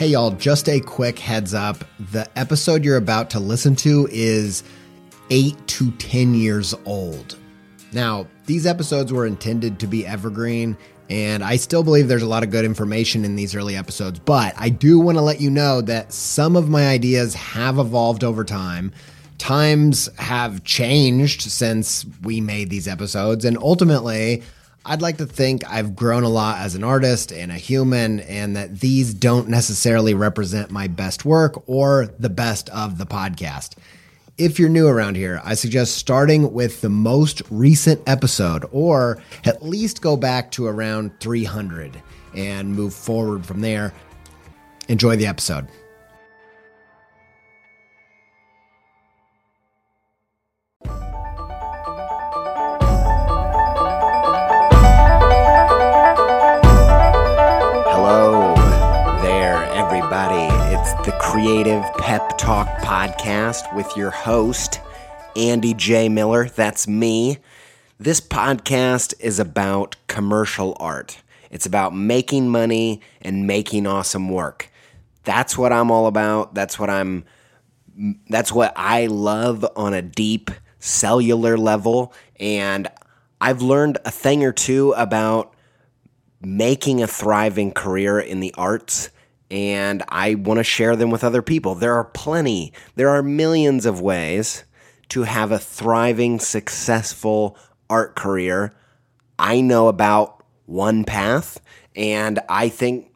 Hey, y'all, just a quick heads up. The episode you're about to listen to is eight to 10 years old. Now, these episodes were intended to be evergreen, and I still believe there's a lot of good information in these early episodes, but I do want to let you know that some of my ideas have evolved over time. Times have changed since we made these episodes, and ultimately, I'd like to think I've grown a lot as an artist and a human, and that these don't necessarily represent my best work or the best of the podcast. If you're new around here, I suggest starting with the most recent episode, or at least go back to around 300 and move forward from there. Enjoy the episode. Creative Pep Talk Podcast with your host, Andy J. Miller. That's me. This podcast is about commercial art, it's about making money and making awesome work. That's what I'm all about. That's what I'm. That's what I love on a deep cellular level. And I've learned a thing or two about making a thriving career in the arts and I want to share them with other people. There are plenty, there are millions of ways to have a thriving, successful art career. I know about one path, and I think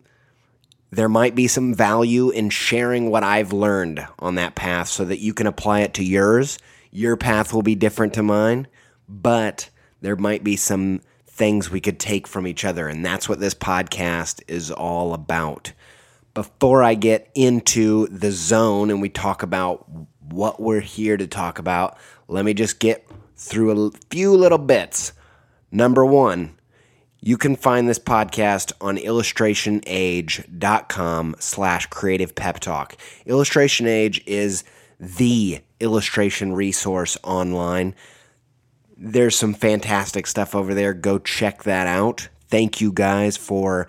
there might be some value in sharing what I've learned on that path so that you can apply it to yours. Your path will be different to mine, but there might be some things we could take from each other. And that's what this podcast is all about. Before I get into the zone and we talk about what we're here to talk about, let me just get through a few little bits. Number one, you can find this podcast on illustrationage.com slash creative pep talk. Illustration Age is the illustration resource online. There's some fantastic stuff over there. Go check that out. Thank you guys for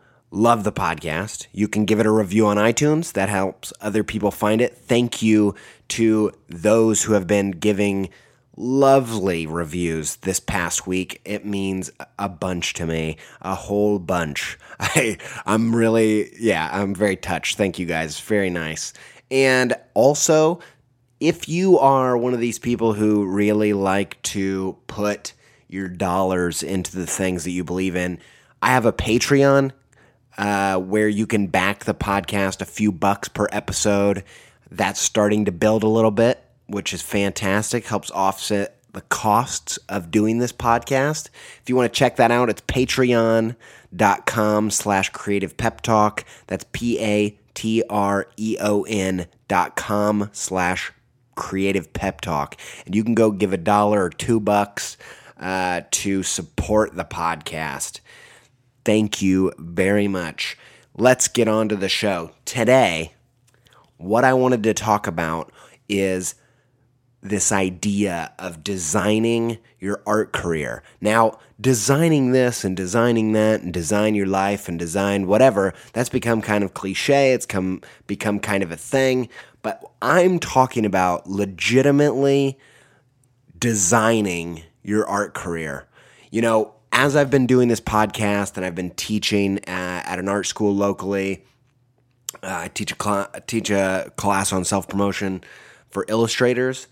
love the podcast, you can give it a review on iTunes. That helps other people find it. Thank you to those who have been giving lovely reviews this past week. It means a bunch to me, a whole bunch. I I'm really yeah, I'm very touched. Thank you guys. Very nice. And also if you are one of these people who really like to put your dollars into the things that you believe in, I have a Patreon uh, where you can back the podcast a few bucks per episode. That's starting to build a little bit, which is fantastic. Helps offset the costs of doing this podcast. If you want to check that out, it's patreon.com slash creative pep talk. That's P A T R E O N dot com slash creative pep talk. And you can go give a dollar or two bucks uh, to support the podcast. Thank you very much. Let's get on to the show. Today, what I wanted to talk about is this idea of designing your art career. Now, designing this and designing that and design your life and design whatever, that's become kind of cliche. It's come become kind of a thing, but I'm talking about legitimately designing your art career. You know, as I've been doing this podcast and I've been teaching uh, at an art school locally, uh, I teach a cl- teach a class on self promotion for illustrators.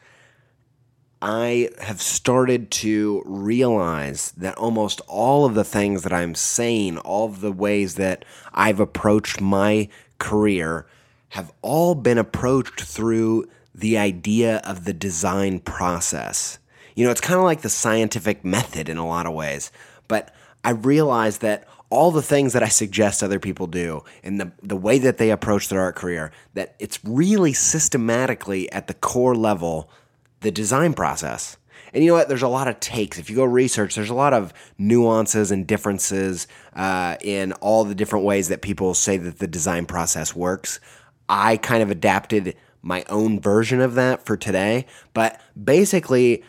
I have started to realize that almost all of the things that I'm saying, all of the ways that I've approached my career, have all been approached through the idea of the design process. You know, it's kind of like the scientific method in a lot of ways, but I realized that all the things that I suggest other people do and the, the way that they approach their art career, that it's really systematically at the core level the design process. And you know what? There's a lot of takes. If you go research, there's a lot of nuances and differences uh, in all the different ways that people say that the design process works. I kind of adapted my own version of that for today. But basically,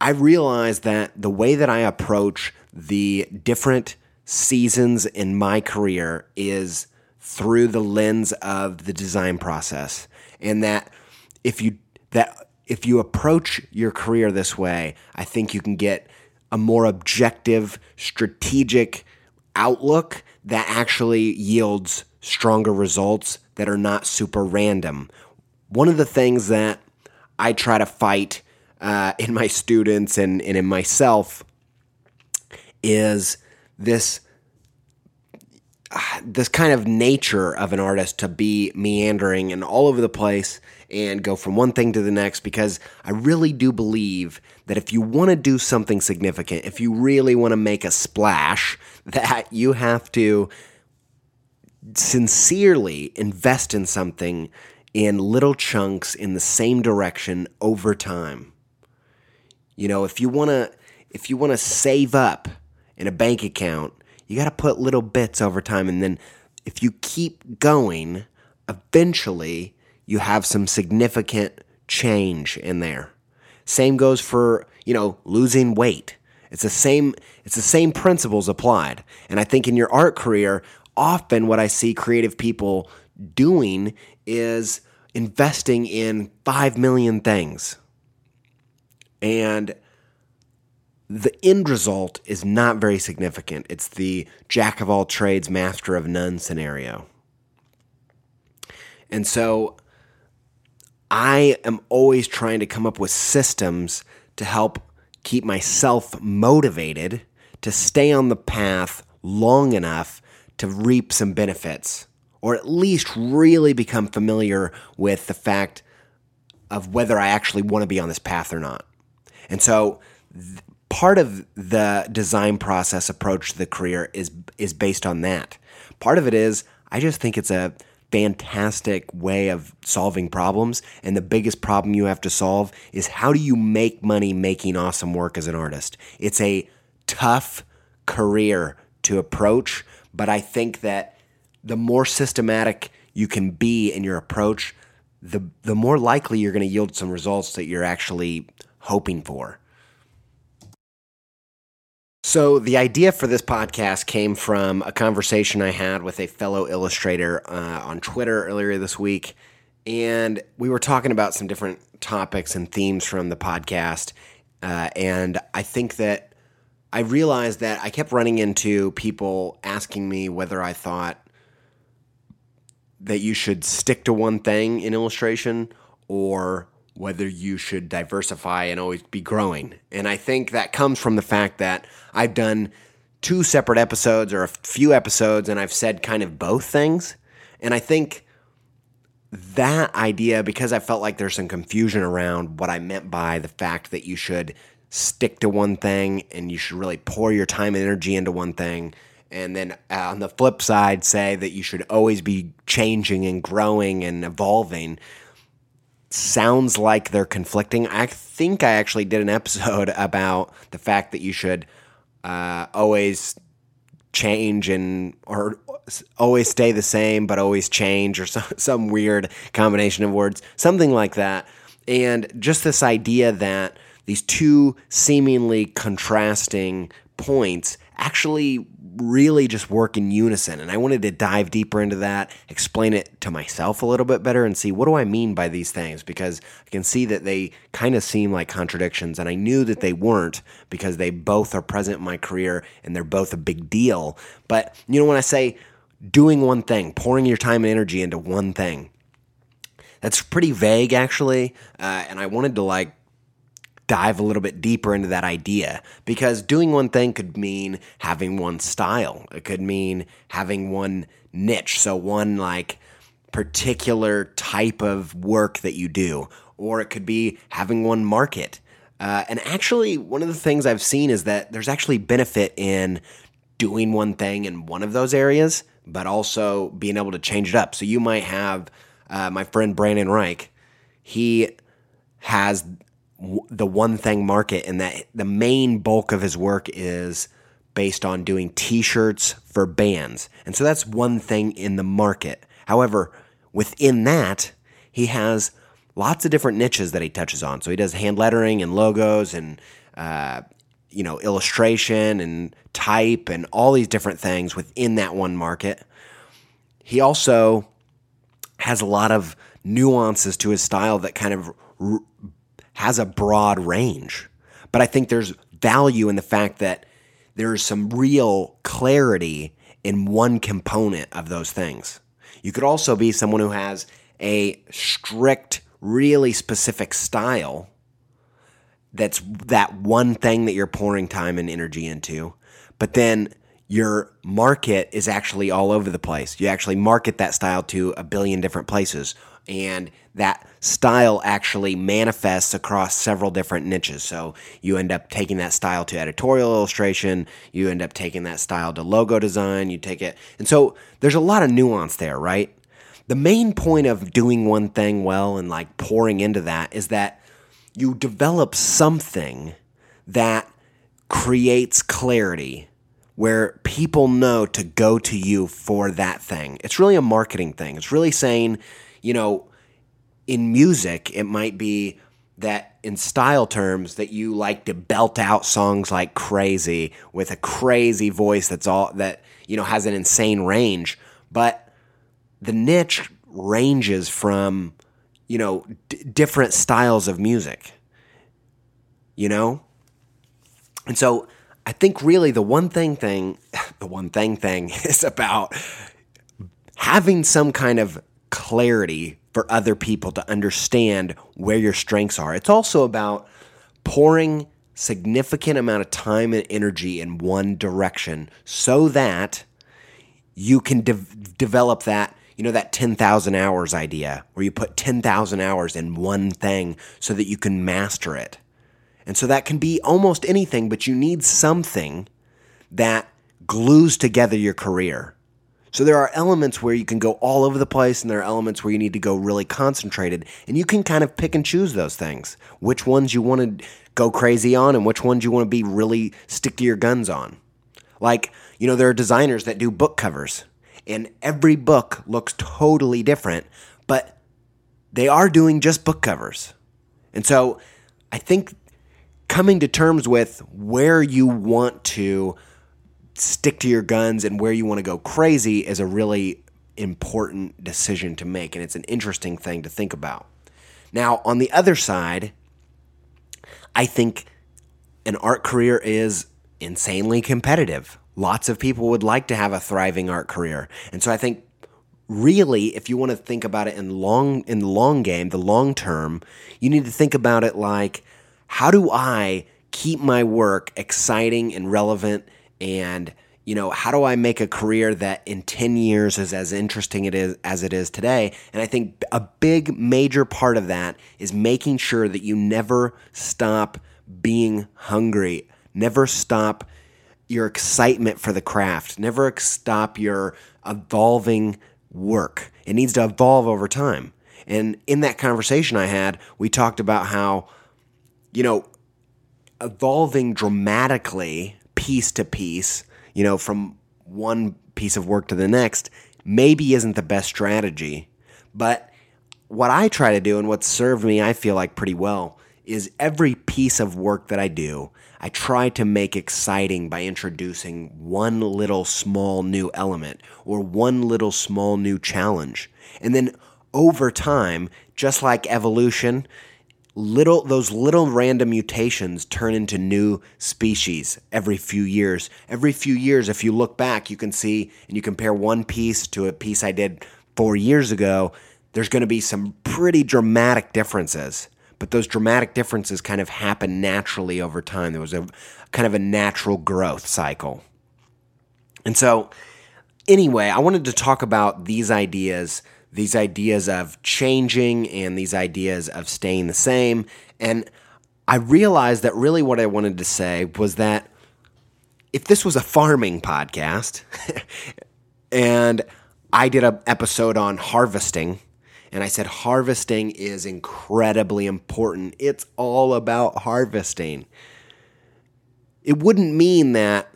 I realized that the way that I approach the different seasons in my career is through the lens of the design process. And that if you that if you approach your career this way, I think you can get a more objective, strategic outlook that actually yields stronger results that are not super random. One of the things that I try to fight uh, in my students and, and in myself is this ah, this kind of nature of an artist to be meandering and all over the place and go from one thing to the next because I really do believe that if you want to do something significant, if you really want to make a splash, that you have to sincerely invest in something in little chunks in the same direction over time. You know, if you want to if you want to save up in a bank account you got to put little bits over time. And then if you keep going, eventually you have some significant change in there. Same goes for, you know, losing weight. It's the same it's the same principles applied. And I think in your art career, often what I see creative people doing is investing in 5 million things. And the end result is not very significant. It's the jack of all trades, master of none scenario. And so I am always trying to come up with systems to help keep myself motivated to stay on the path long enough to reap some benefits, or at least really become familiar with the fact of whether I actually want to be on this path or not. And so part of the design process approach to the career is is based on that. Part of it is I just think it's a fantastic way of solving problems and the biggest problem you have to solve is how do you make money making awesome work as an artist. It's a tough career to approach, but I think that the more systematic you can be in your approach, the the more likely you're going to yield some results that you're actually hoping for. So, the idea for this podcast came from a conversation I had with a fellow illustrator uh, on Twitter earlier this week. And we were talking about some different topics and themes from the podcast. Uh, and I think that I realized that I kept running into people asking me whether I thought that you should stick to one thing in illustration or whether you should diversify and always be growing. And I think that comes from the fact that I've done two separate episodes or a few episodes and I've said kind of both things. And I think that idea, because I felt like there's some confusion around what I meant by the fact that you should stick to one thing and you should really pour your time and energy into one thing. And then uh, on the flip side, say that you should always be changing and growing and evolving. Sounds like they're conflicting. I think I actually did an episode about the fact that you should uh, always change and or always stay the same but always change or some, some weird combination of words something like that and just this idea that these two seemingly contrasting points actually really just work in unison. And I wanted to dive deeper into that, explain it to myself a little bit better, and see what do I mean by these things because I can see that they kind of seem like contradictions. And I knew that they weren't because they both are present in my career and they're both a big deal. But you know, when I say doing one thing, pouring your time and energy into one thing, that's pretty vague actually. Uh, and I wanted to like dive a little bit deeper into that idea because doing one thing could mean having one style. It could mean having one niche, so one like particular type of work that you do, or it could be having one market. Uh, and actually, one of the things I've seen is that there's actually benefit in doing one thing in one of those areas, but also being able to change it up. So you might have uh, my friend Brandon Rike. He has the one thing market and that the main bulk of his work is based on doing t-shirts for bands. And so that's one thing in the market. However, within that, he has lots of different niches that he touches on. So he does hand lettering and logos and uh, you know illustration and type and all these different things within that one market. He also has a lot of nuances to his style that kind of r- has a broad range. But I think there's value in the fact that there's some real clarity in one component of those things. You could also be someone who has a strict, really specific style that's that one thing that you're pouring time and energy into. But then your market is actually all over the place. You actually market that style to a billion different places and that style actually manifests across several different niches. So you end up taking that style to editorial illustration, you end up taking that style to logo design, you take it. And so there's a lot of nuance there, right? The main point of doing one thing well and like pouring into that is that you develop something that creates clarity where people know to go to you for that thing. It's really a marketing thing. It's really saying, you know, in music, it might be that in style terms that you like to belt out songs like crazy with a crazy voice that's all that you know has an insane range but the niche ranges from you know d- different styles of music you know and so i think really the one thing thing the one thing thing is about having some kind of clarity for other people to understand where your strengths are. It's also about pouring significant amount of time and energy in one direction so that you can de- develop that you know that 10,000 hours idea where you put 10,000 hours in one thing so that you can master it. And so that can be almost anything, but you need something that glues together your career. So there are elements where you can go all over the place, and there are elements where you need to go really concentrated. And you can kind of pick and choose those things. Which ones you want to go crazy on, and which ones you want to be really stick to your guns on. Like, you know, there are designers that do book covers, and every book looks totally different, but they are doing just book covers. And so I think coming to terms with where you want to stick to your guns and where you want to go crazy is a really important decision to make. And it's an interesting thing to think about. Now, on the other side, I think an art career is insanely competitive. Lots of people would like to have a thriving art career. And so I think really, if you want to think about it in long in the long game, the long term, you need to think about it like how do I keep my work exciting and relevant? And you know how do i make a career that in 10 years is as interesting it is as it is today? And i think a big major part of that is making sure that you never stop being hungry. Never stop your excitement for the craft. Never stop your evolving work. It needs to evolve over time. And in that conversation i had we talked about how you know evolving dramatically piece to piece, you know, from one piece of work to the next, maybe isn't the best strategy. But what I try to do and what's served me, I feel like pretty well, is every piece of work that I do, I try to make exciting by introducing one little small new element or one little small new challenge. And then over time, just like evolution, little those little random mutations turn into new species every few years. Every few years, if you look back, you can see and you compare one piece to a piece I did four years ago, there's going to be some pretty dramatic differences. But those dramatic differences kind of happen naturally over time. There was a kind of a natural growth cycle. And so, anyway, I wanted to talk about these ideas these ideas of changing and these ideas of staying the same. And I realized that really what I wanted to say was that if this was a farming podcast and I did an episode on harvesting, and I said harvesting is incredibly important, it's all about harvesting. It wouldn't mean that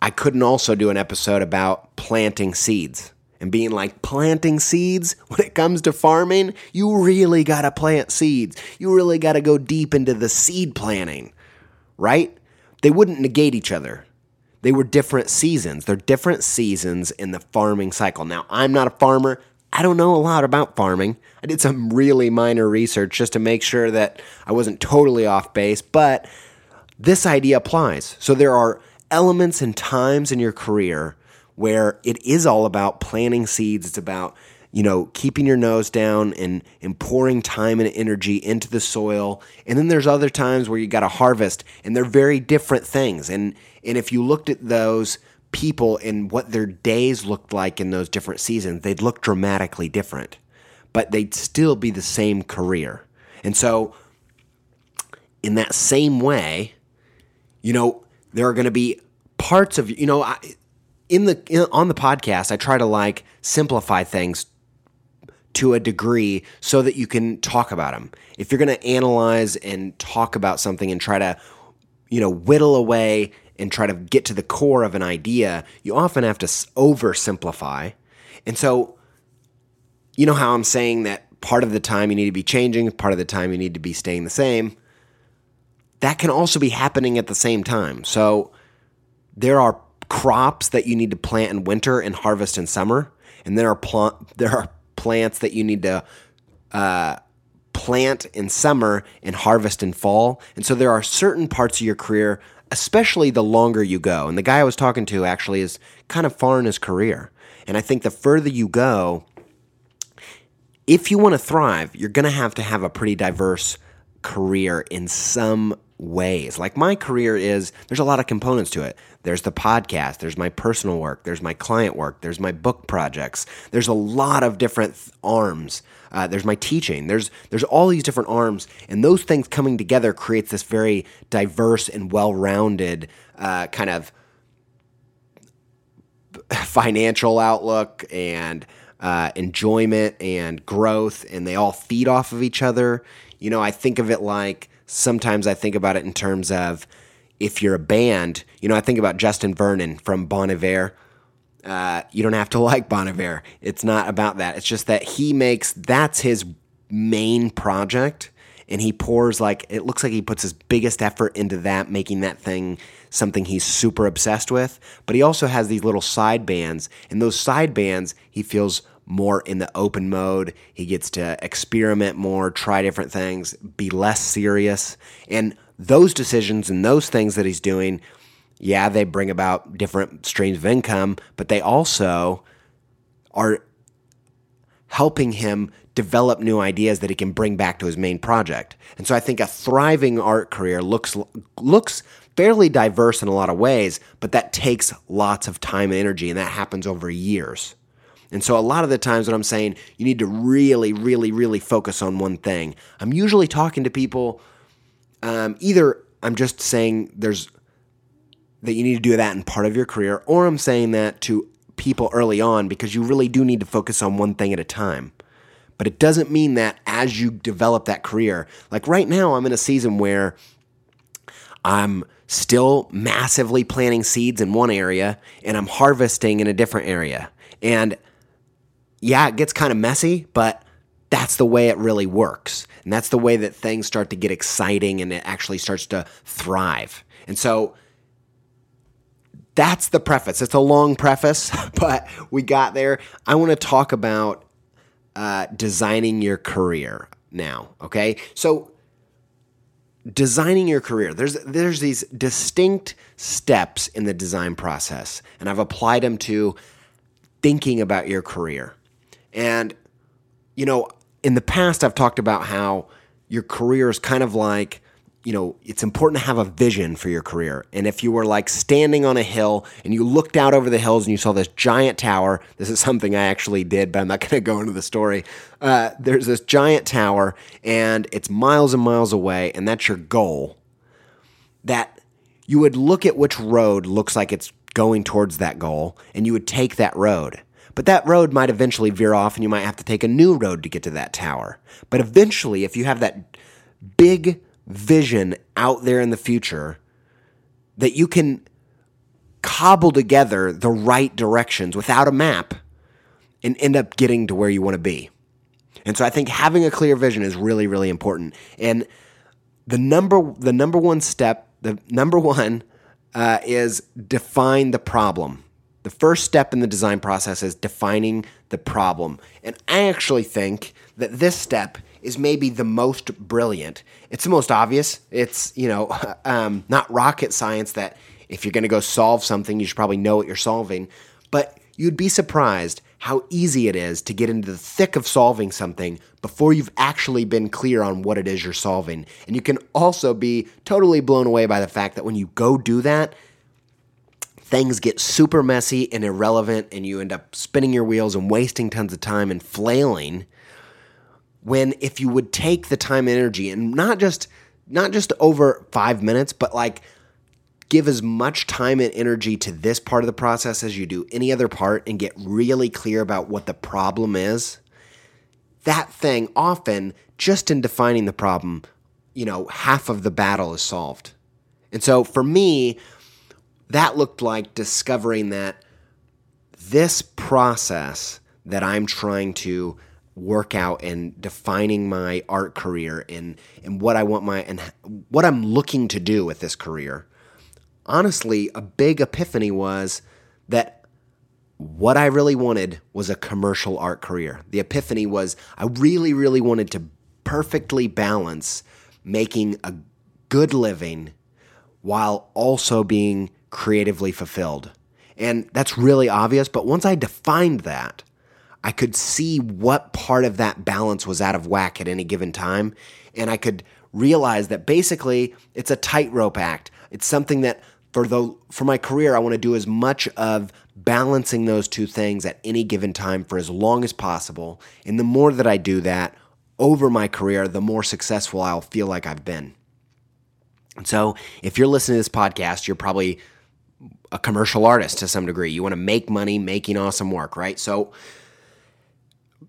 I couldn't also do an episode about planting seeds and being like planting seeds when it comes to farming, you really got to plant seeds. You really got to go deep into the seed planting, right? They wouldn't negate each other. They were different seasons. They're different seasons in the farming cycle. Now, I'm not a farmer. I don't know a lot about farming. I did some really minor research just to make sure that I wasn't totally off base, but this idea applies. So there are elements and times in your career where it is all about planting seeds. It's about, you know, keeping your nose down and, and pouring time and energy into the soil. And then there's other times where you got to harvest, and they're very different things. And and if you looked at those people and what their days looked like in those different seasons, they'd look dramatically different, but they'd still be the same career. And so, in that same way, you know, there are going to be parts of you know I, in the in, on the podcast, I try to like simplify things to a degree so that you can talk about them. If you're going to analyze and talk about something and try to, you know, whittle away and try to get to the core of an idea, you often have to oversimplify. And so, you know how I'm saying that part of the time you need to be changing, part of the time you need to be staying the same. That can also be happening at the same time. So, there are crops that you need to plant in winter and harvest in summer, and there are pl- there are plants that you need to uh, plant in summer and harvest in fall. And so there are certain parts of your career, especially the longer you go. And the guy I was talking to actually is kind of far in his career. And I think the further you go, if you want to thrive, you're going to have to have a pretty diverse career in some ways. Like my career is, there's a lot of components to it. There's the podcast, there's my personal work, there's my client work, there's my book projects. There's a lot of different th- arms. Uh, there's my teaching. There's there's all these different arms, and those things coming together creates this very diverse and well-rounded uh, kind of financial outlook and uh, enjoyment and growth, and they all feed off of each other. You know, I think of it like sometimes I think about it in terms of if you're a band, you know, I think about Justin Vernon from Bon Iver. Uh, you don't have to like Bon Iver. It's not about that. It's just that he makes that's his main project, and he pours like it looks like he puts his biggest effort into that, making that thing something he's super obsessed with. But he also has these little side bands, and those side bands he feels more in the open mode. He gets to experiment more, try different things, be less serious. And those decisions and those things that he's doing, yeah, they bring about different streams of income, but they also are helping him develop new ideas that he can bring back to his main project. And so I think a thriving art career looks looks fairly diverse in a lot of ways, but that takes lots of time and energy and that happens over years. And so a lot of the times when I'm saying you need to really really really focus on one thing, I'm usually talking to people um, either I'm just saying there's that you need to do that in part of your career, or I'm saying that to people early on because you really do need to focus on one thing at a time. But it doesn't mean that as you develop that career, like right now, I'm in a season where I'm still massively planting seeds in one area and I'm harvesting in a different area. And yeah, it gets kind of messy, but that's the way it really works. And that's the way that things start to get exciting and it actually starts to thrive. And so that's the preface. It's a long preface, but we got there. I want to talk about uh, designing your career now. Okay, so designing your career there's there's these distinct steps in the design process, and I've applied them to thinking about your career. And you know, in the past, I've talked about how your career is kind of like you know, it's important to have a vision for your career. And if you were like standing on a hill and you looked out over the hills and you saw this giant tower, this is something I actually did, but I'm not going to go into the story. Uh, there's this giant tower and it's miles and miles away, and that's your goal. That you would look at which road looks like it's going towards that goal and you would take that road. But that road might eventually veer off and you might have to take a new road to get to that tower. But eventually, if you have that big vision out there in the future that you can cobble together the right directions without a map and end up getting to where you want to be. And so I think having a clear vision is really really important. And the number the number one step, the number one uh, is define the problem. The first step in the design process is defining the problem. And I actually think that this step is maybe the most brilliant. It's the most obvious. It's, you know, um, not rocket science that if you're going to go solve something, you should probably know what you're solving. But you'd be surprised how easy it is to get into the thick of solving something before you've actually been clear on what it is you're solving. And you can also be totally blown away by the fact that when you go do that, things get super messy and irrelevant, and you end up spinning your wheels and wasting tons of time and flailing when if you would take the time and energy and not just not just over 5 minutes but like give as much time and energy to this part of the process as you do any other part and get really clear about what the problem is that thing often just in defining the problem you know half of the battle is solved. And so for me that looked like discovering that this process that I'm trying to work out and defining my art career and and what I want my and what I'm looking to do with this career. Honestly, a big epiphany was that what I really wanted was a commercial art career. The epiphany was I really really wanted to perfectly balance making a good living while also being creatively fulfilled. And that's really obvious, but once I defined that, I could see what part of that balance was out of whack at any given time. And I could realize that basically it's a tightrope act. It's something that for the for my career I want to do as much of balancing those two things at any given time for as long as possible. And the more that I do that over my career, the more successful I'll feel like I've been. And so, if you're listening to this podcast, you're probably a commercial artist to some degree. You want to make money making awesome work, right? So,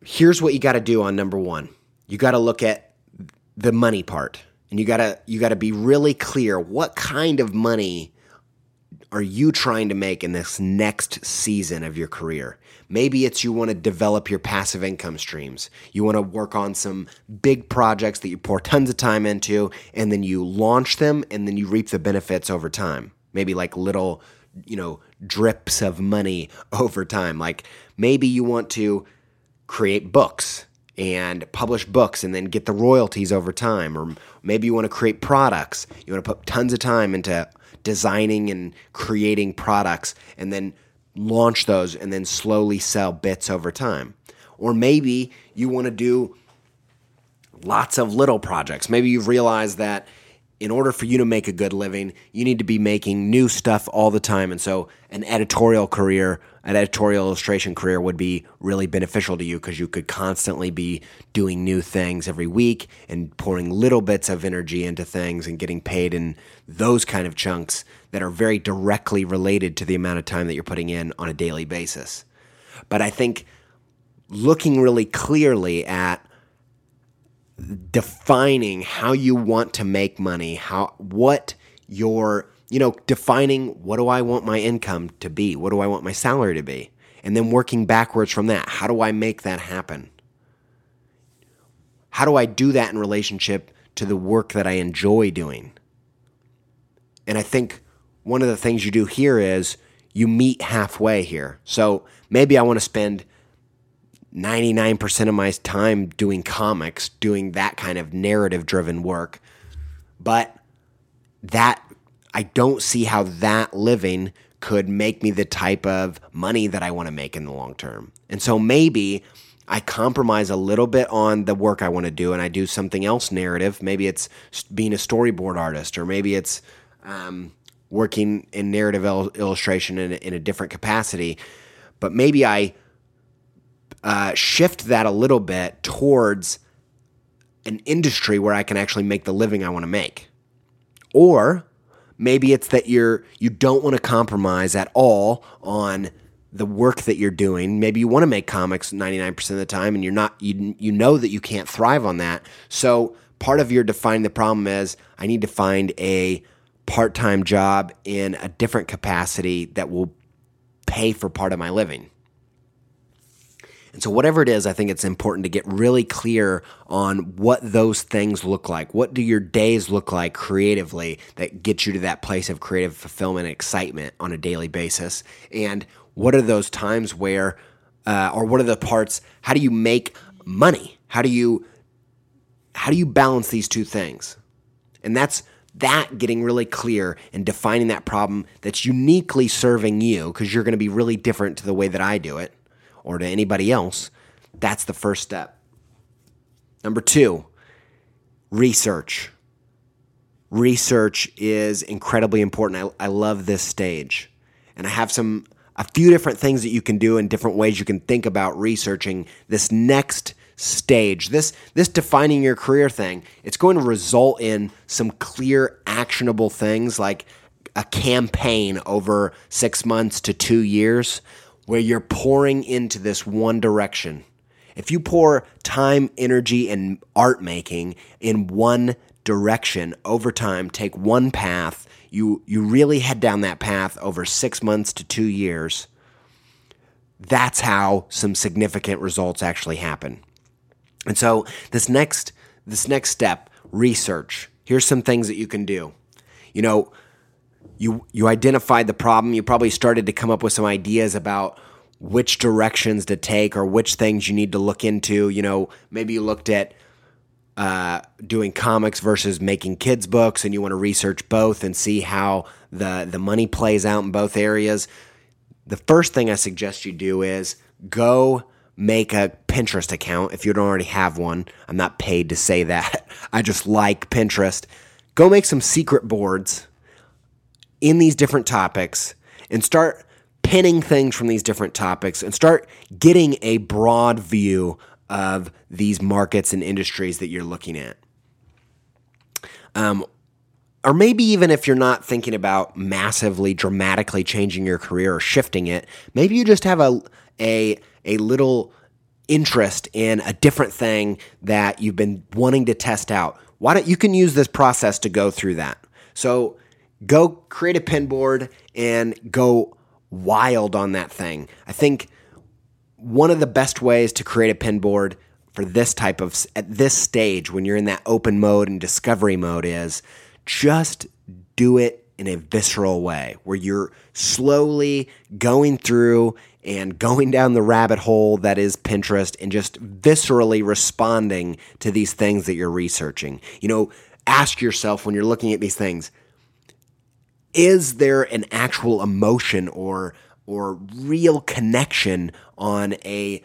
here's what you got to do on number one you got to look at the money part and you got to you got to be really clear what kind of money are you trying to make in this next season of your career? Maybe it's you want to develop your passive income streams. You want to work on some big projects that you pour tons of time into and then you launch them and then you reap the benefits over time. Maybe like little, you know, drips of money over time. Like maybe you want to create books and publish books and then get the royalties over time. Or maybe you want to create products. You want to put tons of time into designing and creating products and then launch those and then slowly sell bits over time. Or maybe you want to do lots of little projects. Maybe you've realized that in order for you to make a good living, you need to be making new stuff all the time. And so, an editorial career, an editorial illustration career would be really beneficial to you because you could constantly be doing new things every week and pouring little bits of energy into things and getting paid in those kind of chunks that are very directly related to the amount of time that you're putting in on a daily basis. But I think looking really clearly at defining how you want to make money, how what your you know defining what do I want my income to be, what do I want my salary to be, and then working backwards from that. How do I make that happen? How do I do that in relationship to the work that I enjoy doing? And I think one of the things you do here is you meet halfway here. So maybe I want to spend 99% of my time doing comics, doing that kind of narrative driven work. But that, I don't see how that living could make me the type of money that I want to make in the long term. And so maybe I compromise a little bit on the work I want to do and I do something else narrative. Maybe it's being a storyboard artist, or maybe it's um, working in narrative il- illustration in in a different capacity. But maybe I uh, shift that a little bit towards an industry where I can actually make the living I want to make. Or maybe it's that you're you don't want to compromise at all on the work that you're doing. Maybe you want to make comics 99% of the time and you're not you you know that you can't thrive on that. So part of your defining the problem is I need to find a part-time job in a different capacity that will pay for part of my living. So, whatever it is, I think it's important to get really clear on what those things look like. What do your days look like creatively that get you to that place of creative fulfillment and excitement on a daily basis? And what are those times where, uh, or what are the parts? How do you make money? How do you how do you balance these two things? And that's that getting really clear and defining that problem that's uniquely serving you because you're going to be really different to the way that I do it or to anybody else, that's the first step. Number two, research. Research is incredibly important. I, I love this stage. And I have some a few different things that you can do and different ways you can think about researching this next stage. This this defining your career thing, it's going to result in some clear actionable things like a campaign over 6 months to 2 years where you're pouring into this one direction. If you pour time, energy, and art making in one direction over time, take one path, you, you really head down that path over six months to two years, that's how some significant results actually happen. And so this next this next step, research. Here's some things that you can do. You know, you you identified the problem. You probably started to come up with some ideas about which directions to take or which things you need to look into. You know maybe you looked at uh, doing comics versus making kids books and you want to research both and see how the the money plays out in both areas. The first thing i suggest you do is go make a pinterest account if you don't already have one. I'm not paid to say that. I just like pinterest. Go make some secret boards in these different topics and start pinning things from these different topics and start getting a broad view of these markets and industries that you're looking at. Um, or maybe even if you're not thinking about massively, dramatically changing your career or shifting it, maybe you just have a a a little interest in a different thing that you've been wanting to test out. Why don't you can use this process to go through that? So go create a pin board and go wild on that thing. I think one of the best ways to create a pin board for this type of at this stage when you're in that open mode and discovery mode is just do it in a visceral way where you're slowly going through and going down the rabbit hole that is Pinterest and just viscerally responding to these things that you're researching. You know, ask yourself when you're looking at these things, is there an actual emotion or or real connection on a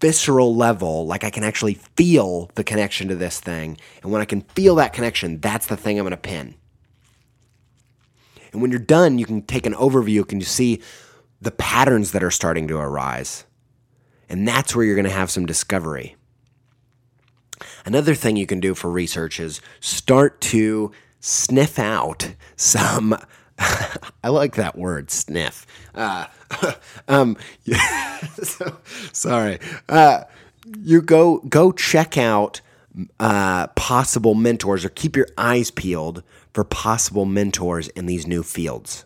visceral level, like I can actually feel the connection to this thing. And when I can feel that connection, that's the thing I'm going to pin. And when you're done, you can take an overview, can you see the patterns that are starting to arise? And that's where you're going to have some discovery. Another thing you can do for research is start to sniff out some. I like that word, sniff. Uh, um, so, sorry. Uh, you go go check out uh, possible mentors or keep your eyes peeled for possible mentors in these new fields.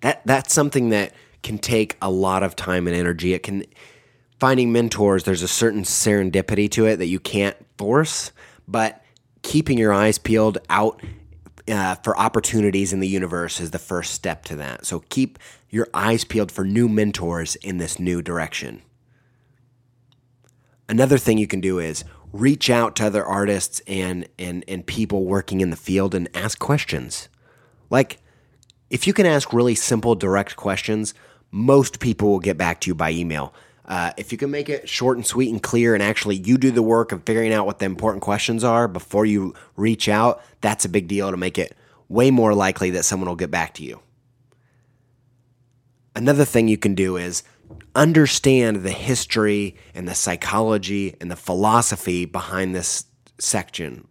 That that's something that can take a lot of time and energy. It can finding mentors, there's a certain serendipity to it that you can't force, but keeping your eyes peeled out uh, for opportunities in the universe is the first step to that. So keep your eyes peeled for new mentors in this new direction. Another thing you can do is reach out to other artists and and and people working in the field and ask questions. Like if you can ask really simple direct questions, most people will get back to you by email. Uh, if you can make it short and sweet and clear, and actually you do the work of figuring out what the important questions are before you reach out, that's a big deal to make it way more likely that someone will get back to you. Another thing you can do is understand the history and the psychology and the philosophy behind this section.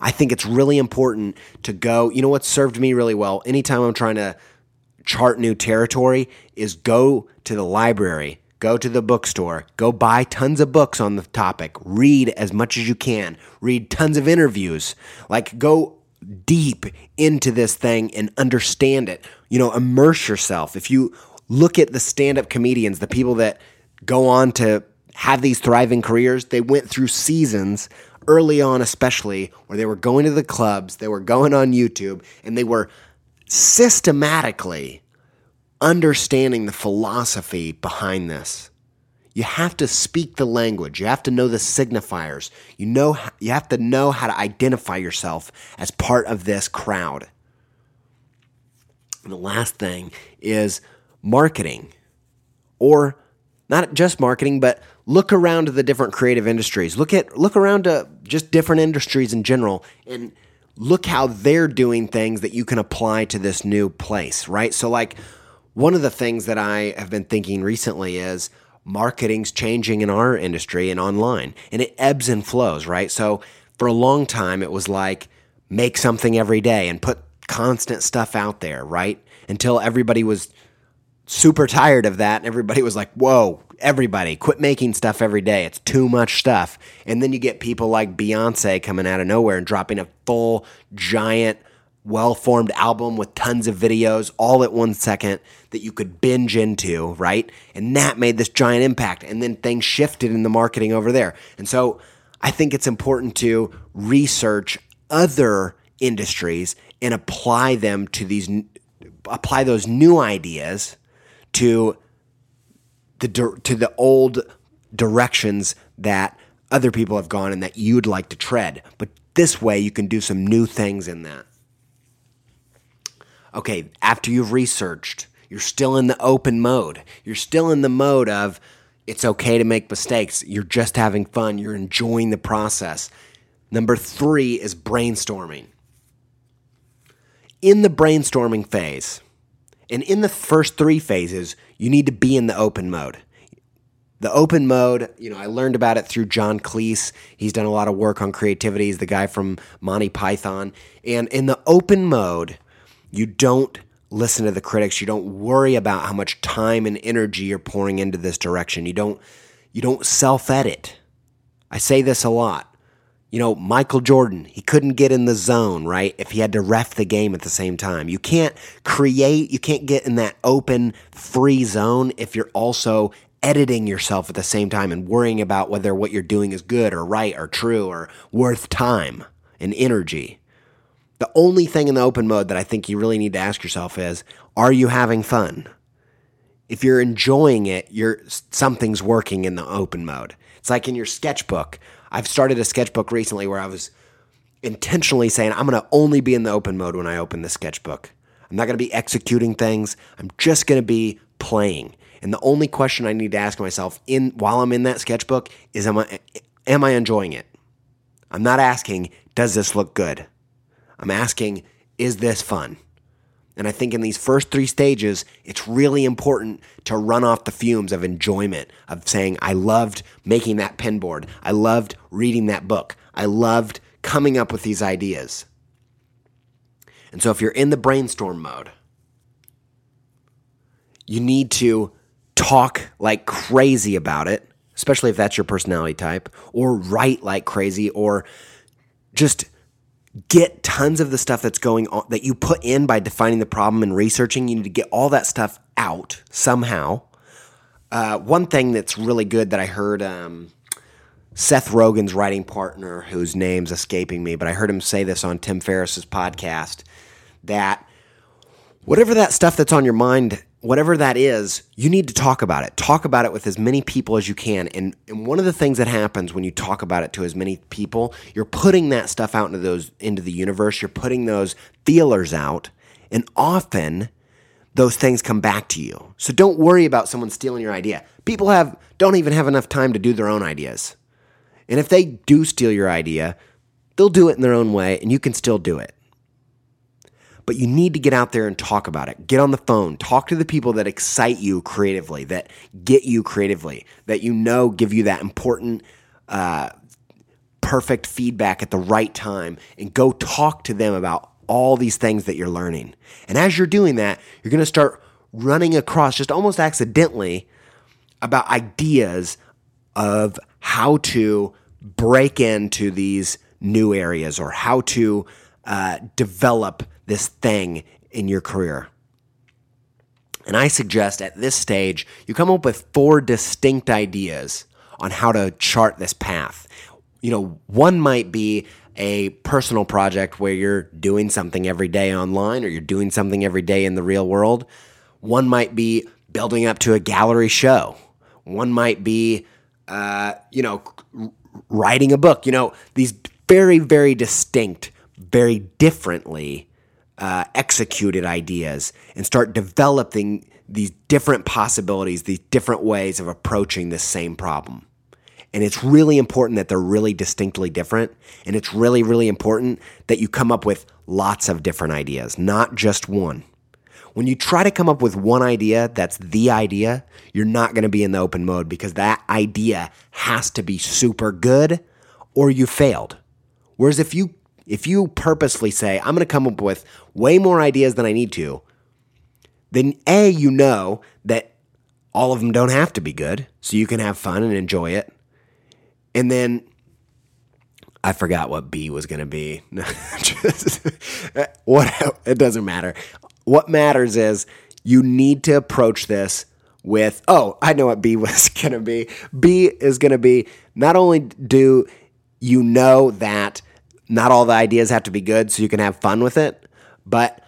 I think it's really important to go. You know what served me really well? Anytime I'm trying to chart new territory, is go to the library Go to the bookstore, go buy tons of books on the topic, read as much as you can, read tons of interviews. Like, go deep into this thing and understand it. You know, immerse yourself. If you look at the stand up comedians, the people that go on to have these thriving careers, they went through seasons early on, especially where they were going to the clubs, they were going on YouTube, and they were systematically understanding the philosophy behind this. You have to speak the language. You have to know the signifiers. You know you have to know how to identify yourself as part of this crowd. And the last thing is marketing. Or not just marketing, but look around to the different creative industries. Look at look around to just different industries in general and look how they're doing things that you can apply to this new place, right? So like one of the things that I have been thinking recently is marketing's changing in our industry and online, and it ebbs and flows, right? So for a long time, it was like make something every day and put constant stuff out there, right? Until everybody was super tired of that. And everybody was like, whoa, everybody, quit making stuff every day. It's too much stuff. And then you get people like Beyonce coming out of nowhere and dropping a full, giant, well formed album with tons of videos all at one second that you could binge into, right? And that made this giant impact. And then things shifted in the marketing over there. And so I think it's important to research other industries and apply them to these, apply those new ideas to the, to the old directions that other people have gone and that you'd like to tread. But this way you can do some new things in that okay, after you've researched, you're still in the open mode. You're still in the mode of it's okay to make mistakes. You're just having fun. You're enjoying the process. Number three is brainstorming. In the brainstorming phase, and in the first three phases, you need to be in the open mode. The open mode, you know, I learned about it through John Cleese. He's done a lot of work on creativity. He's the guy from Monty Python. And in the open mode, you don't listen to the critics. You don't worry about how much time and energy you're pouring into this direction. You don't you don't self-edit. I say this a lot. You know, Michael Jordan, he couldn't get in the zone, right? If he had to ref the game at the same time. You can't create, you can't get in that open, free zone if you're also editing yourself at the same time and worrying about whether what you're doing is good or right or true or worth time and energy. The only thing in the open mode that I think you really need to ask yourself is are you having fun? If you're enjoying it, you're something's working in the open mode. It's like in your sketchbook. I've started a sketchbook recently where I was intentionally saying I'm going to only be in the open mode when I open the sketchbook. I'm not going to be executing things. I'm just going to be playing. And the only question I need to ask myself in while I'm in that sketchbook is am I am I enjoying it? I'm not asking does this look good? I'm asking is this fun? And I think in these first three stages, it's really important to run off the fumes of enjoyment, of saying, I loved making that pen board. I loved reading that book. I loved coming up with these ideas. And so if you're in the brainstorm mode, you need to talk like crazy about it, especially if that's your personality type, or write like crazy, or just get tons of the stuff that's going on that you put in by defining the problem and researching. You need to get all that stuff out somehow. Uh, one thing that's really good that I heard um, Seth Rogen's writing partner, whose name's escaping me, but I heard him say this on Tim Ferriss's podcast that whatever that stuff that's on your mind whatever that is, you need to talk about it. Talk about it with as many people as you can. And, and one of the things that happens when you talk about it to as many people, you're putting that stuff out into those into the universe. You're putting those feelers out, and often those things come back to you. So don't worry about someone stealing your idea. People have don't even have enough time to do their own ideas. And if they do steal your idea, they'll do it in their own way and you can still do it but you need to get out there and talk about it. Get on the phone, talk to the people that excite you creatively, that get you creatively, that you know give you that important, uh, perfect feedback at the right time, and go talk to them about all these things that you're learning. And as you're doing that, you're going to start running across just almost accidentally about ideas of how to break into these new areas or how to uh, develop this thing in your career. And I suggest at this stage, you come up with four distinct ideas on how to chart this path. You know, one might be a personal project where you're doing something every day online or you're doing something every day in the real world. One might be building up to a gallery show. One might be, uh, you know, writing a book. You know, these very, very distinct, very differently uh, executed ideas and start developing these different possibilities, these different ways of approaching this same problem. And it's really important that they're really distinctly different. And it's really, really important that you come up with lots of different ideas, not just one. When you try to come up with one idea that's the idea, you're not going to be in the open mode because that idea has to be super good or you failed. Whereas if you if you purposely say, I'm going to come up with way more ideas than I need to, then A, you know that all of them don't have to be good, so you can have fun and enjoy it. And then I forgot what B was going to be. what it doesn't matter. What matters is you need to approach this with, oh, I know what B was going to be. B is going to be not only do you know that not all the ideas have to be good so you can have fun with it. But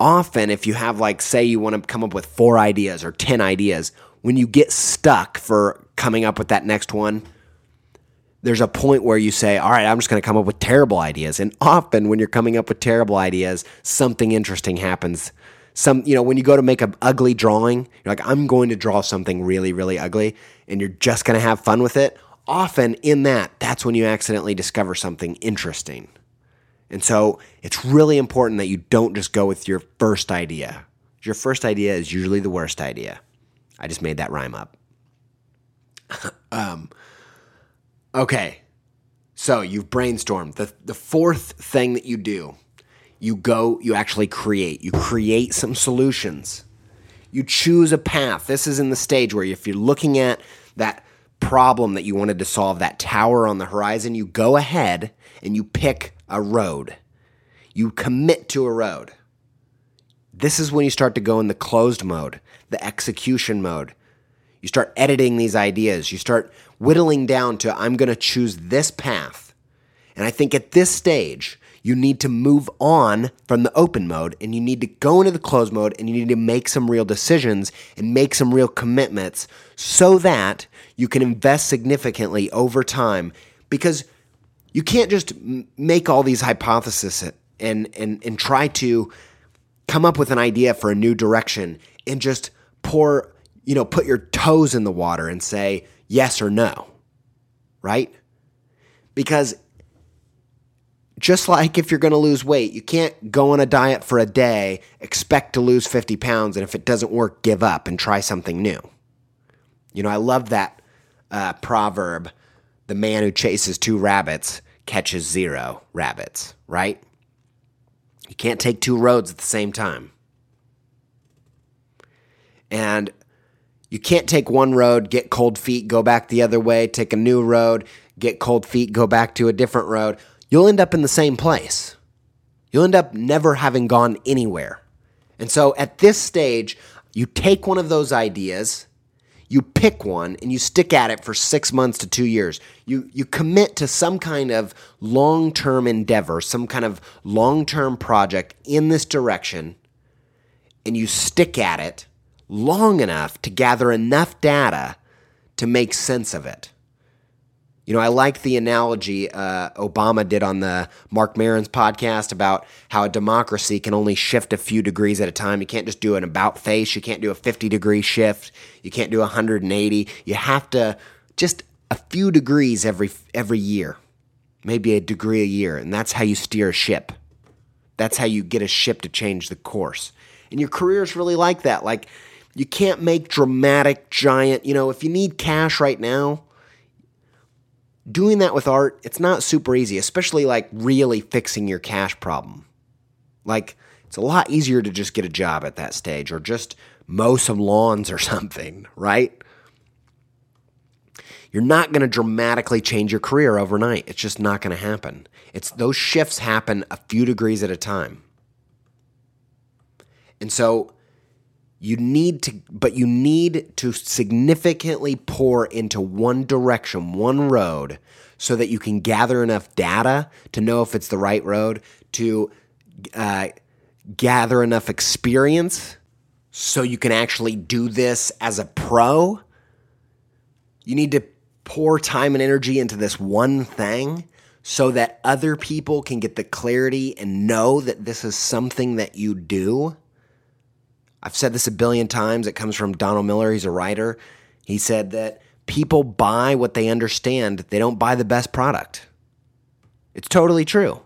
often, if you have, like, say, you want to come up with four ideas or 10 ideas, when you get stuck for coming up with that next one, there's a point where you say, All right, I'm just going to come up with terrible ideas. And often, when you're coming up with terrible ideas, something interesting happens. Some, you know, when you go to make an ugly drawing, you're like, I'm going to draw something really, really ugly, and you're just going to have fun with it often in that, that's when you accidentally discover something interesting. And so it's really important that you don't just go with your first idea. Your first idea is usually the worst idea. I just made that rhyme up. um, okay, so you've brainstormed. The, the fourth thing that you do, you go, you actually create. You create some solutions. You choose a path. This is in the stage where if you're looking at that problem that you wanted to solve, that tower on the horizon, you go ahead and you pick a road. You commit to a road. This is when you start to go in the closed mode, the execution mode. You start editing these ideas. You start whittling down to, I'm going to choose this path. And I think at this stage, you need to move on from the open mode and you need to go into the closed mode and you need to make some real decisions and make some real commitments so that you can invest significantly over time because you can't just make all these hypotheses and, and, and try to come up with an idea for a new direction and just pour you know, put your toes in the water and say yes or no, right? Because just like if you're going to lose weight, you can't go on a diet for a day, expect to lose 50 pounds, and if it doesn't work, give up and try something new. You know, I love that uh, proverb the man who chases two rabbits catches zero rabbits, right? You can't take two roads at the same time. And you can't take one road, get cold feet, go back the other way, take a new road, get cold feet, go back to a different road. You'll end up in the same place. You'll end up never having gone anywhere. And so at this stage, you take one of those ideas, you pick one, and you stick at it for six months to two years. You, you commit to some kind of long term endeavor, some kind of long term project in this direction, and you stick at it long enough to gather enough data to make sense of it. You know, I like the analogy uh, Obama did on the Marc Maron's podcast about how a democracy can only shift a few degrees at a time. You can't just do an about face. You can't do a 50 degree shift. You can't do 180. You have to just a few degrees every every year, maybe a degree a year, and that's how you steer a ship. That's how you get a ship to change the course. And your career is really like that. Like you can't make dramatic, giant. You know, if you need cash right now doing that with art, it's not super easy, especially like really fixing your cash problem. Like, it's a lot easier to just get a job at that stage or just mow some lawns or something, right? You're not going to dramatically change your career overnight. It's just not going to happen. It's those shifts happen a few degrees at a time. And so you need to, but you need to significantly pour into one direction, one road, so that you can gather enough data to know if it's the right road, to uh, gather enough experience so you can actually do this as a pro. You need to pour time and energy into this one thing so that other people can get the clarity and know that this is something that you do I've said this a billion times. It comes from Donald Miller. He's a writer. He said that people buy what they understand, they don't buy the best product. It's totally true.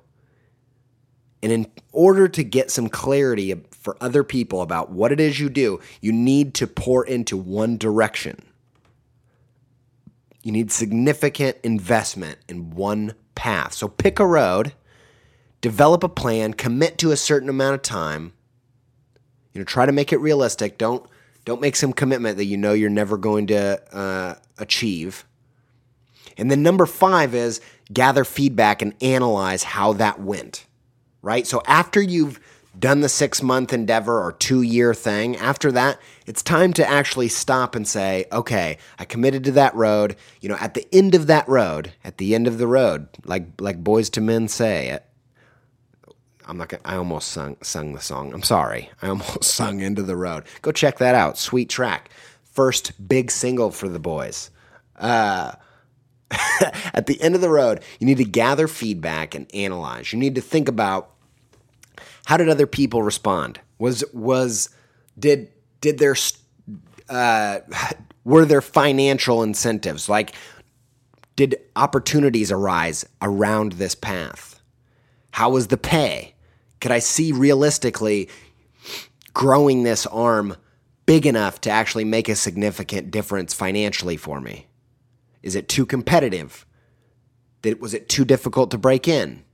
And in order to get some clarity for other people about what it is you do, you need to pour into one direction. You need significant investment in one path. So pick a road, develop a plan, commit to a certain amount of time, you know, try to make it realistic. Don't don't make some commitment that you know you're never going to uh, achieve. And then number five is gather feedback and analyze how that went. Right. So after you've done the six month endeavor or two year thing, after that, it's time to actually stop and say, okay, I committed to that road. You know, at the end of that road, at the end of the road, like like Boyz II Men say, I'm not gonna, I almost sung, sung the song. I'm sorry. I almost sung End of the Road. Go check that out. Sweet track. First big single for the boys. Uh, at the end of the road, you need to gather feedback and analyze. You need to think about how did other people respond? Was was did did their uh, were there financial incentives? Like did opportunities arise around this path? How was the pay? Could I see realistically growing this arm big enough to actually make a significant difference financially for me? Is it too competitive? Did, was it too difficult to break in?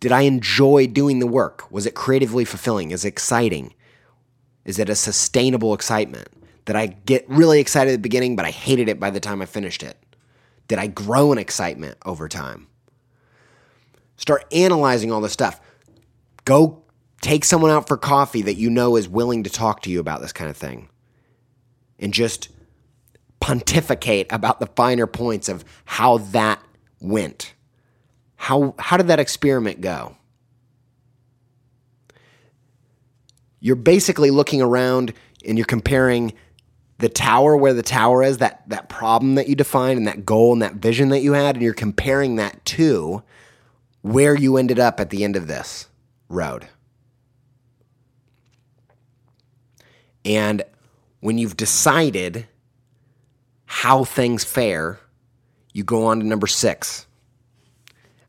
Did I enjoy doing the work? Was it creatively fulfilling? Is it exciting? Is it a sustainable excitement? Did I get really excited at the beginning, but I hated it by the time I finished it? Did I grow in excitement over time? Start analyzing all this stuff. Go take someone out for coffee that you know is willing to talk to you about this kind of thing and just pontificate about the finer points of how that went. How, how did that experiment go? You're basically looking around and you're comparing the tower where the tower is, that, that problem that you defined and that goal and that vision that you had, and you're comparing that to where you ended up at the end of this road. And when you've decided how things fare, you go on to number six.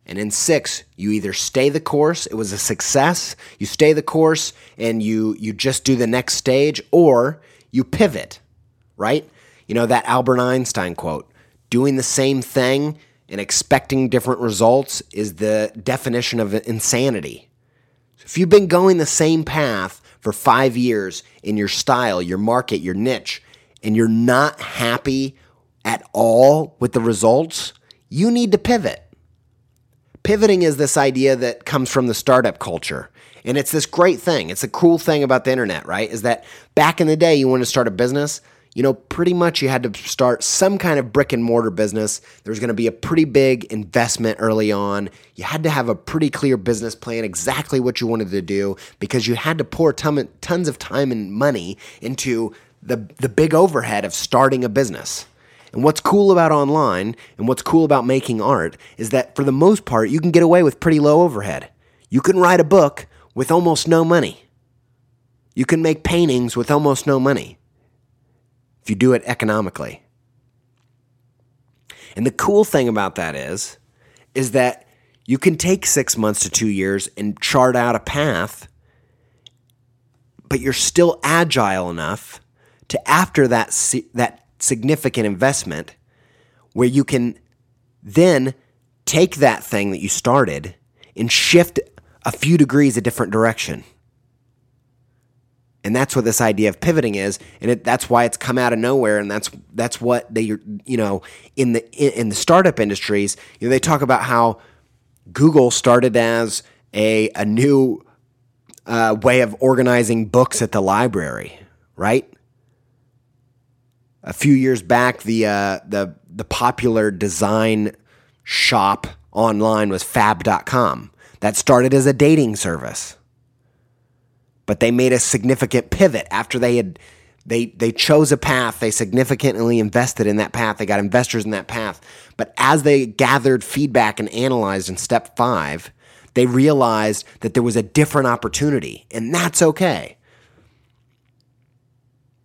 And in six, you either stay the course, it was a success, you stay the course and you you just do the next stage, or you pivot, right? You know, that Albert Einstein quote, doing the same thing and expecting different results is the definition of insanity. If you've been going the same path for five years in your style, your market, your niche, and you're not happy at all with the results, you need to pivot. Pivoting is this idea that comes from the startup culture. And it's this great thing. It's a cool thing about the internet, right? Is that back in the day, you want to start a business, you know, pretty much you had to start some kind of brick and mortar business. There was going to be a pretty big investment early on. You had to have a pretty clear business plan, exactly what you wanted to do, because you had to pour ton, tons of time and money into the, the big overhead of starting a business. And what's cool about online and what's cool about making art is that for the most part, you can get away with pretty low overhead. You can write a book with almost no money. You can make paintings with almost no money if you do it economically. And the cool thing about that is, is that you can take six months to two years and chart out a path, but you're still agile enough to after that that significant investment, where you can then take that thing that you started and shift a few degrees a different direction. And that's what this idea of pivoting is, and it, that's why it's come out of nowhere. And that's that's what they, you know, in the in, the startup industries, you know, they talk about how Google started as a a new uh, way of organizing books at the library, right? A few years back, the uh, the the popular design shop online was Fab.com. That started as a dating service but they made a significant pivot after they had they they chose a path. They significantly invested in that path. They got investors in that path. But as they gathered feedback and analyzed in step 5 they realized that there was a different opportunity and that's okay.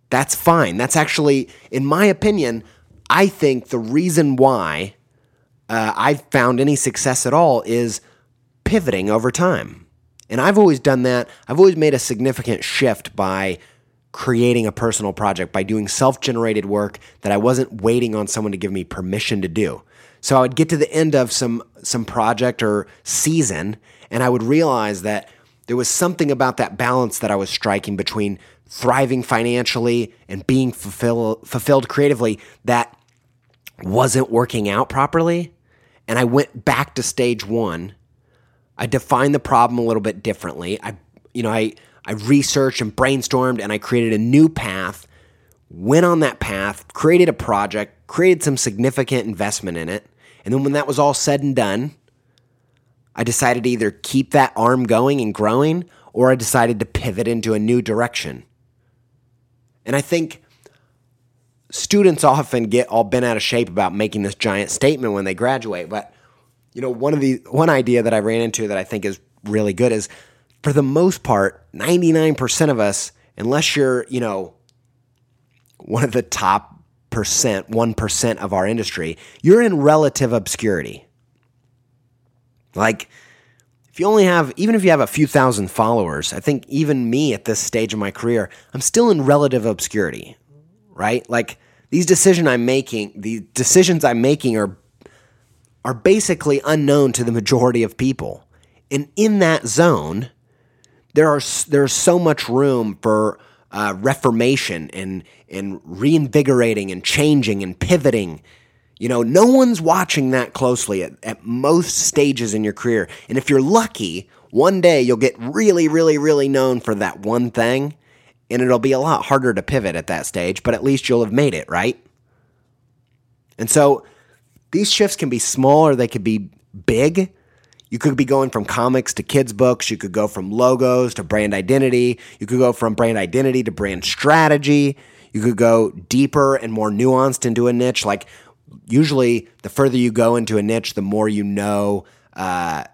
That's fine. That's actually in my opinion i think the reason why uh, i've found any success at all is pivoting over time and I've always done that. I've always made a significant shift by creating a personal project, by doing self generated work that I wasn't waiting on someone to give me permission to do. So I would get to the end of some, some project or season, and I would realize that there was something about that balance that I was striking between thriving financially and being fulfill, fulfilled creatively that wasn't working out properly. And I went back to stage one I defined the problem a little bit differently. I, you know, I, I researched and brainstormed and I created a new path, went on that path, created a project, created some significant investment in it. And then when that was all said and done, I decided to either keep that arm going and growing or I decided to pivot into a new direction. And I think students often get all bent out of shape about making this giant statement when they graduate, but you know, one of the one idea that I ran into that I think is really good is for the most part, 99% of us, unless you're, you know, one of the top percent, 1% of our industry, you're in relative obscurity. Like, if you only have, even if you have a few thousand followers, I think even me at this stage of my career, I'm still in relative obscurity, right? Like, these decisions I'm making, the decisions I'm making are are basically unknown to the majority of people. And in that zone, there are there's so much room for uh, reformation and and reinvigorating and changing and pivoting. You know, no one's watching that closely at, at most stages in your career. And if you're lucky, one day you'll get really, really, really known for that one thing, and it'll be a lot harder to pivot at that stage, but at least you'll have made it, right? And so these shifts can be small or they could be big. You could be going from comics to kids' books. You could go from logos to brand identity. You could go from brand identity to brand strategy. You could go deeper and more nuanced into a niche. Like, usually, the further you go into a niche, the more you know uh,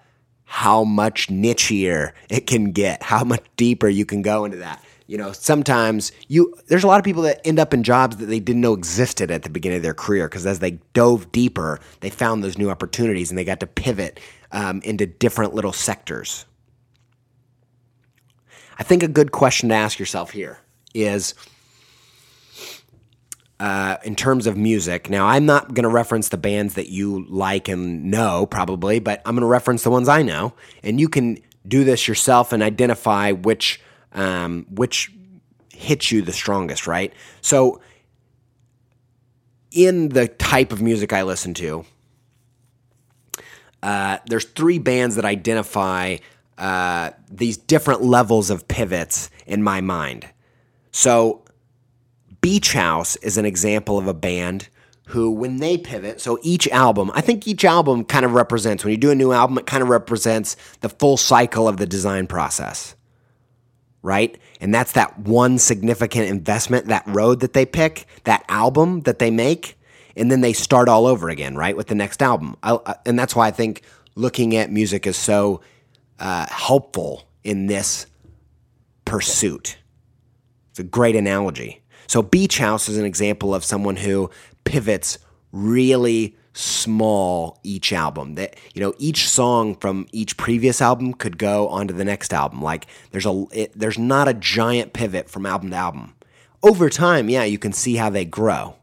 how much nichier it can get, how much deeper you can go into that. You know, sometimes you there's a lot of people that end up in jobs that they didn't know existed at the beginning of their career because as they dove deeper, they found those new opportunities and they got to pivot um, into different little sectors. I think a good question to ask yourself here is. Uh, in terms of music, now I'm not going to reference the bands that you like and know, probably, but I'm going to reference the ones I know, and you can do this yourself and identify which um, which hits you the strongest, right? So, in the type of music I listen to, uh, there's three bands that identify uh, these different levels of pivots in my mind. So, Beach House is an example of a band who, when they pivot, so each album, I think each album kind of represents, when you do a new album, it kind of represents the full cycle of the design process right? And that's that one significant investment, that road that they pick, that album that they make, and then they start all over again, right, with the next album. I, and that's why I think looking at music is so uh, helpful in this pursuit. It's a great analogy. So, Beach House is an example of someone who pivots really small each album. That you know each song from each previous album could go onto the next album. Like there's a it, there's not a giant pivot from album to album. Over time yeah you can see how they grow.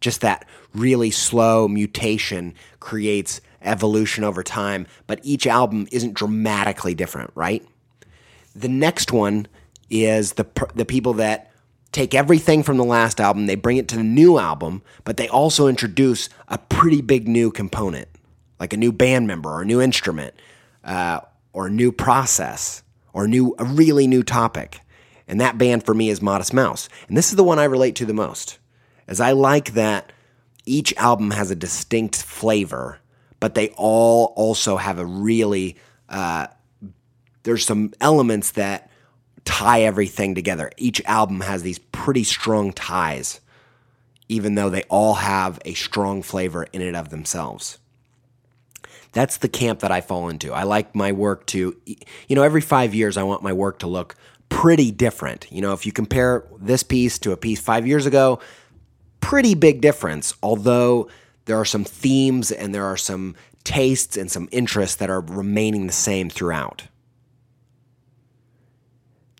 Just that really slow mutation creates evolution over time but each album isn't dramatically different right? The next one is the the people that take everything from the last album, they bring it to the new album, but they also introduce a pretty big new component, like a new band member or a new instrument, uh, or a new process, or new a really new topic. And that band for me is Modest Mouse. And this is the one I relate to the most, as I like that each album has a distinct flavor, but they all also have a really uh, there's some elements that tie everything together. Each album has these pretty strong ties, even though they all have a strong flavor in and of themselves. That's the camp that I fall into. I like my work to, you know, every five years I want my work to look pretty different. You know, if you compare this piece to a piece five years ago, pretty big difference, although there are some themes and there are some tastes and some interests that are remaining the same throughout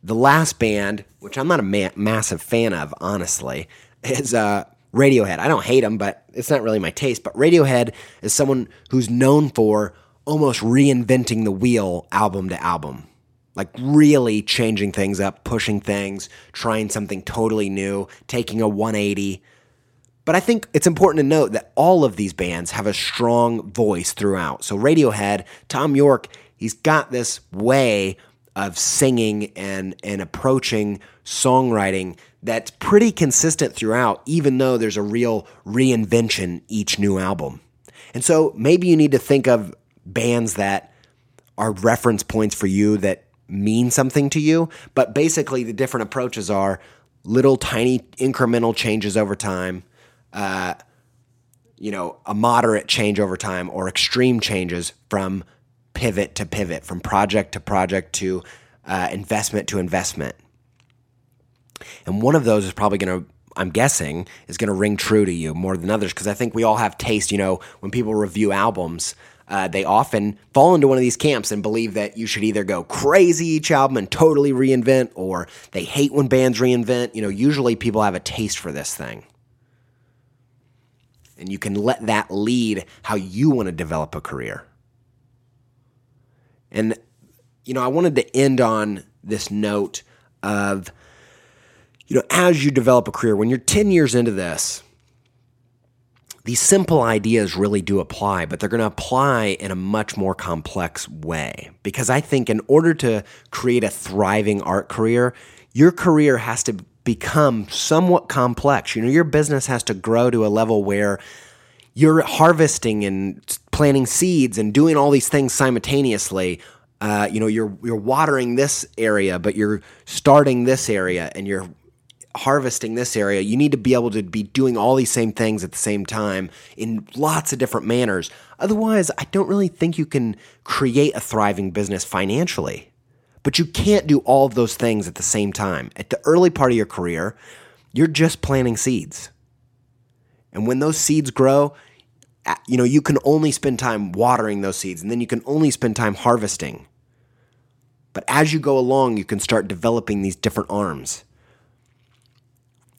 the last band, which I'm not a ma- massive fan of, honestly, is uh, Radiohead. I don't hate them, but it's not really my taste. But Radiohead is someone who's known for almost reinventing the wheel album to album. Like really changing things up, pushing things, trying something totally new, taking a 180. But I think it's important to note that all of these bands have a strong voice throughout. So Radiohead, Thom Yorke, he's got this way of singing and and approaching songwriting that's pretty consistent throughout even though there's a real reinvention each new album. And so maybe you need to think of bands that are reference points for you that mean something to you, but basically the different approaches are little tiny incremental changes over time, uh, you know, a moderate change over time, or extreme changes from pivot to pivot, from project to project to uh, investment to investment. And one of those is probably going to, I'm guessing, is going to ring true to you more than others because I think we all have taste. You know, when people review albums, uh, they often fall into one of these camps and believe that you should either go crazy each album and totally reinvent, or they hate when bands reinvent. You know, usually people have a taste for this thing. And you can let that lead how you want to develop a career. And, you know, I wanted to end on this note of, you know, as you develop a career, when you're 10 years into this, these simple ideas really do apply, but they're going to apply in a much more complex way. Because I think in order to create a thriving art career, your career has to become somewhat complex. You know, your business has to grow to a level where you're harvesting and planting seeds and doing all these things simultaneously. Uh, you know, you're you're watering this area, but you're starting this area and you're harvesting this area. You need to be able to be doing all these same things at the same time in lots of different manners. Otherwise, I don't really think you can create a thriving business financially But you can't do all of those things at the same time. At the early part of your career, you're just planting seeds. And when those seeds grow, you know, you can only spend time watering those seeds and then you can only spend time harvesting. But as you go along, you can start developing these different arms.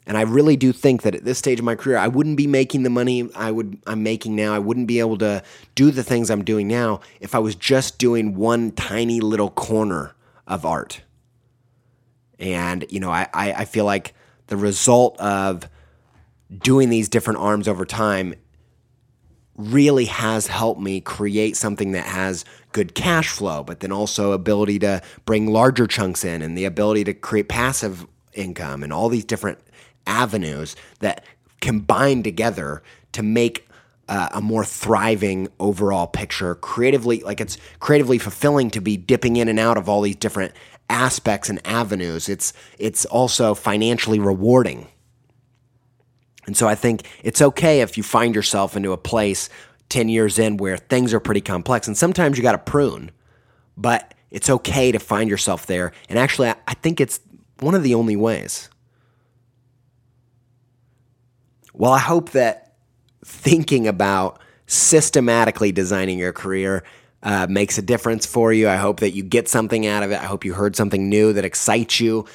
And I really do think that at this stage of my career, I wouldn't be making the money I would I'm making now. I wouldn't be able to do the things I'm doing now if I was just doing one tiny little corner of art. And you know, I, I, I feel like the result of doing these different arms over time really has helped me create something that has good cash flow, but then also ability to bring larger chunks in and the ability to create passive income and all these different avenues that combine together to make uh, a more thriving overall picture creatively like it's creatively fulfilling to be dipping in and out of all these different aspects and avenues. It's it's also financially rewarding and so I think it's okay if you find yourself into a place 10 years in where things are pretty complex. And sometimes you got to prune, but it's okay to find yourself there. And actually, I think it's one of the only ways. Well, I hope that thinking about systematically designing your career uh, makes a difference for you. I hope that you get something out of it. I hope you heard something new that excites you.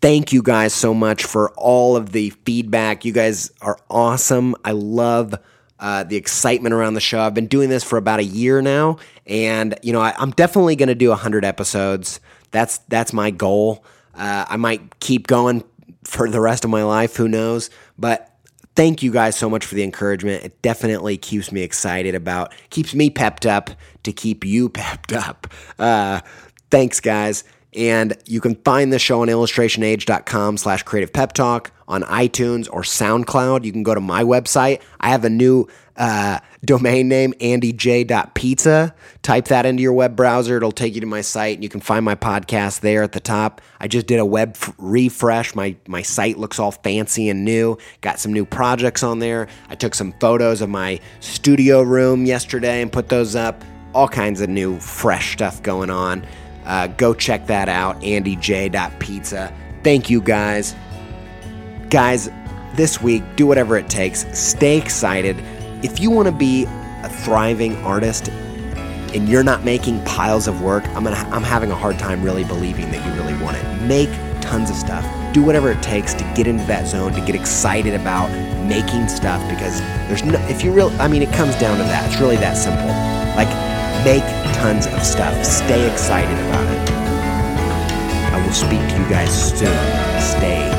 Thank you guys so much for all of the feedback. You guys are awesome. I love uh, the excitement around the show. I've been doing this for about a year now, and you know I, am definitely going to do hundred episodes. That's that's my goal. Uh, I might keep going for the rest of my life. Who knows? But thank you guys so much for the encouragement. It definitely keeps me excited about, keeps me pepped up to keep you pepped up. Uh, thanks, guys. And you can find the show on illustrationage.com slash creative pep talk on iTunes or SoundCloud. You can go to my website. I have a new uh, domain name, andyj.pizza. Type that into your web browser. It'll take you to my site and you can find my podcast there at the top. I just did a web f- refresh. My, my site looks all fancy and new. Got some new projects on there. I took some photos of my studio room yesterday and put those up. All kinds of new, fresh stuff going on. Uh, go check that out, andyj.pizza. Thank you guys. Guys, this week, do whatever it takes. Stay excited. If you want to be a thriving artist and you're not making piles of work, I'm gonna I'm having a hard time really believing that you really want it. Make tons of stuff. Do whatever it takes to get into that zone, to get excited about making stuff because there's no if you really I mean it comes down to that. It's really that simple. Like Make tons of stuff. Stay excited about it. I will speak to you guys soon. Stay